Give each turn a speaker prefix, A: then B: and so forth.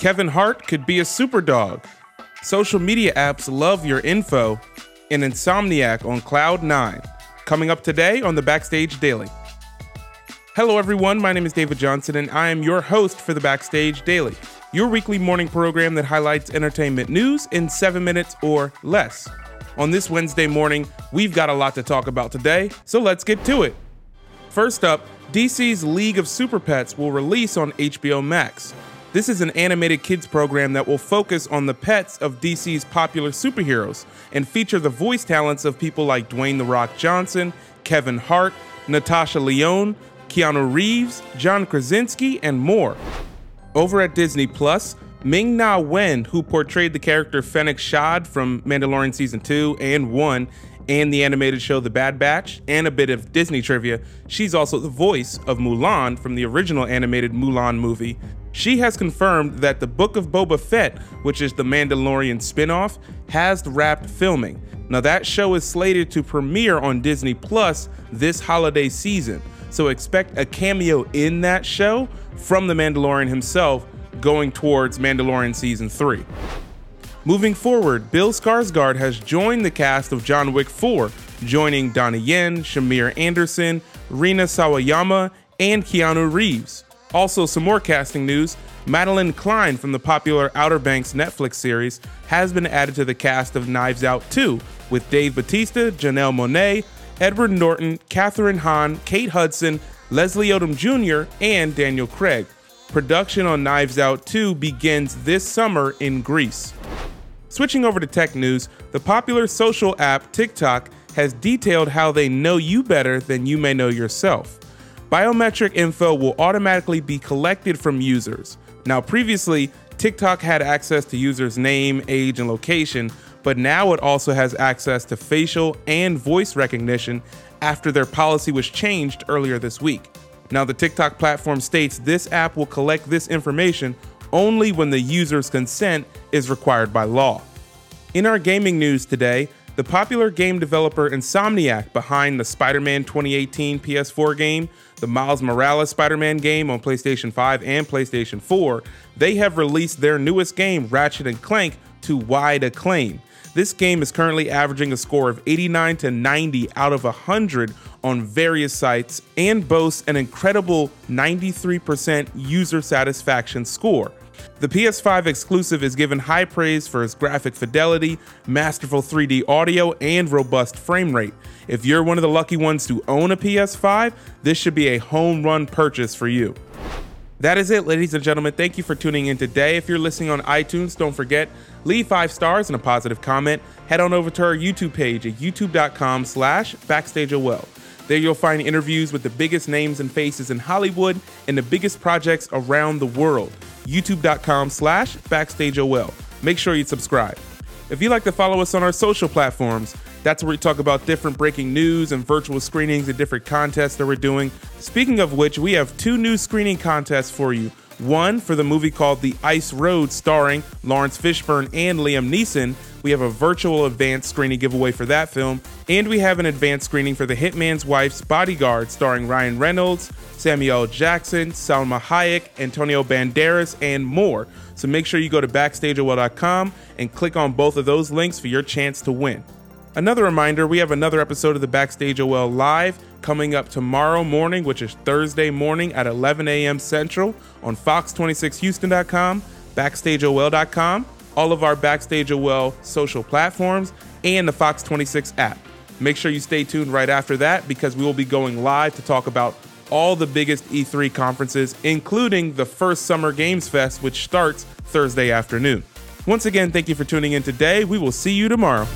A: Kevin Hart could be a superdog. Social media apps love your info. And Insomniac on Cloud 9. Coming up today on the Backstage Daily. Hello, everyone. My name is David Johnson, and I am your host for the Backstage Daily, your weekly morning program that highlights entertainment news in seven minutes or less. On this Wednesday morning, we've got a lot to talk about today, so let's get to it. First up, DC's League of Super Pets will release on HBO Max. This is an animated kids program that will focus on the pets of DC's popular superheroes and feature the voice talents of people like Dwayne The Rock Johnson, Kevin Hart, Natasha Lyonne, Keanu Reeves, John Krasinski, and more. Over at Disney Plus, Ming Na Wen, who portrayed the character Fennec Shand from Mandalorian Season 2 and 1 and the animated show The Bad Batch, and a bit of Disney trivia, she's also the voice of Mulan from the original animated Mulan movie, she has confirmed that the Book of Boba Fett, which is the Mandalorian spin-off, has wrapped filming. Now that show is slated to premiere on Disney Plus this holiday season. So expect a cameo in that show from the Mandalorian himself going towards Mandalorian season 3. Moving forward, Bill Skarsgård has joined the cast of John Wick 4, joining Donnie Yen, Shamier Anderson, Rina Sawayama, and Keanu Reeves. Also, some more casting news. Madelyn Cline from the popular Outer Banks Netflix series has been added to the cast of Knives Out 2 with Dave Bautista, Janelle Monáe, Edward Norton, Kathryn Hahn, Kate Hudson, Leslie Odom Jr., and Daniel Craig. Production on Knives Out 2 begins this summer in Greece. Switching over to tech news, the popular social app TikTok has detailed how they know you better than you may know yourself. Biometric info will automatically be collected from users. Now, previously, TikTok had access to users' name, age, and location, but now it also has access to facial and voice recognition after their policy was changed earlier this week. Now, the TikTok platform states this app will collect this information only when the user's consent is required by law. In our gaming news today, the popular game developer Insomniac behind the Spider Man 2018 PS4 game, the Miles Morales Spider Man game on PlayStation 5 and PlayStation 4, they have released their newest game, Ratchet and Clank, to wide acclaim. This game is currently averaging a score of 89 to 90 out of 100 on various sites and boasts an incredible 93% user satisfaction score. The PS5 exclusive is given high praise for its graphic fidelity, masterful 3D audio, and robust frame rate. If you're one of the lucky ones to own a PS5, this should be a home run purchase for you. That is it, ladies and gentlemen. Thank you for tuning in today. If you're listening on iTunes, don't forget, leave five stars and a positive comment. Head on over to our YouTube page at youtube.com slash backstageol. There you'll find interviews with the biggest names and faces in Hollywood and the biggest projects around the world youtube.com slash backstageol. Make sure you subscribe. If you'd like to follow us on our social platforms, that's where we talk about different breaking news and virtual screenings and different contests that we're doing. Speaking of which, we have two new screening contests for you. One for the movie called The Ice Road, starring Laurence Fishburne and Liam Neeson. We have a virtual advanced screening giveaway for that film. And we have an advanced screening for The Hitman's Wife's Bodyguard, starring Ryan Reynolds, Samuel Jackson, Salma Hayek, Antonio Banderas, and more. So make sure you go to BackstageOL.com and click on both of those links for your chance to win. Another reminder we have another episode of the Backstage OL Live coming up tomorrow morning, which is Thursday morning at 11 a.m. Central on Fox26Houston.com, BackstageOL.com, all of our Backstage OL social platforms, and the Fox 26 app. Make sure you stay tuned right after that because we will be going live to talk about all the biggest E3 conferences, including the first Summer Games Fest, which starts Thursday afternoon. Once again, thank you for tuning in today. We will see you tomorrow.